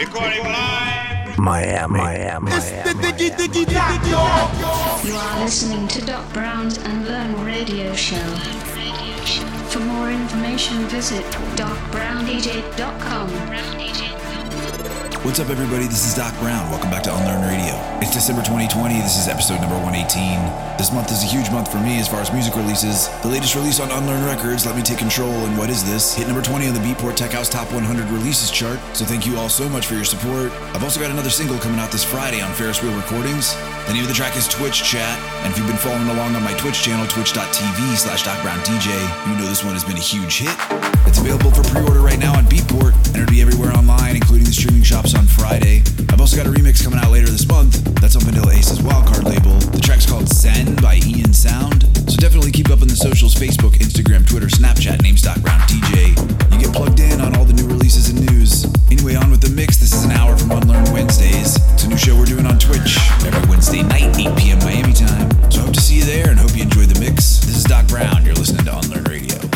Recording live. Miami, Miami, Miami. You are listening to Doc Brown's Unlearn Radio Show. For more information, visit docbrown.com. What's up, everybody? This is Doc Brown. Welcome back to Unlearn Radio. It's December 2020. This is episode number 118. This month is a huge month for me as far as music releases. The latest release on Unlearn Records, Let Me Take Control, and What Is This? Hit number 20 on the Beatport Tech House Top 100 Releases chart, so thank you all so much for your support. I've also got another single coming out this Friday on Ferris Wheel Recordings. The name of the track is Twitch Chat, and if you've been following along on my Twitch channel, twitch.tv slash DocBrownDJ, you know this one has been a huge hit. It's available for pre-order right now on Beatport, and it'll be everywhere online, including the streaming shops on Friday. I've also got a remix coming out later this month. That's on Vanilla Ace's Wildcard label. The track's called Zen by Ian Sound. So definitely keep up on the socials Facebook, Instagram, Twitter, Snapchat, names Doc Brown DJ. You get plugged in on all the new releases and news. Anyway, on with the mix. This is an hour from Unlearn Wednesdays. It's a new show we're doing on Twitch every Wednesday night, 8 p.m. Miami time. So hope to see you there and hope you enjoy the mix. This is Doc Brown. You're listening to Unlearn Radio.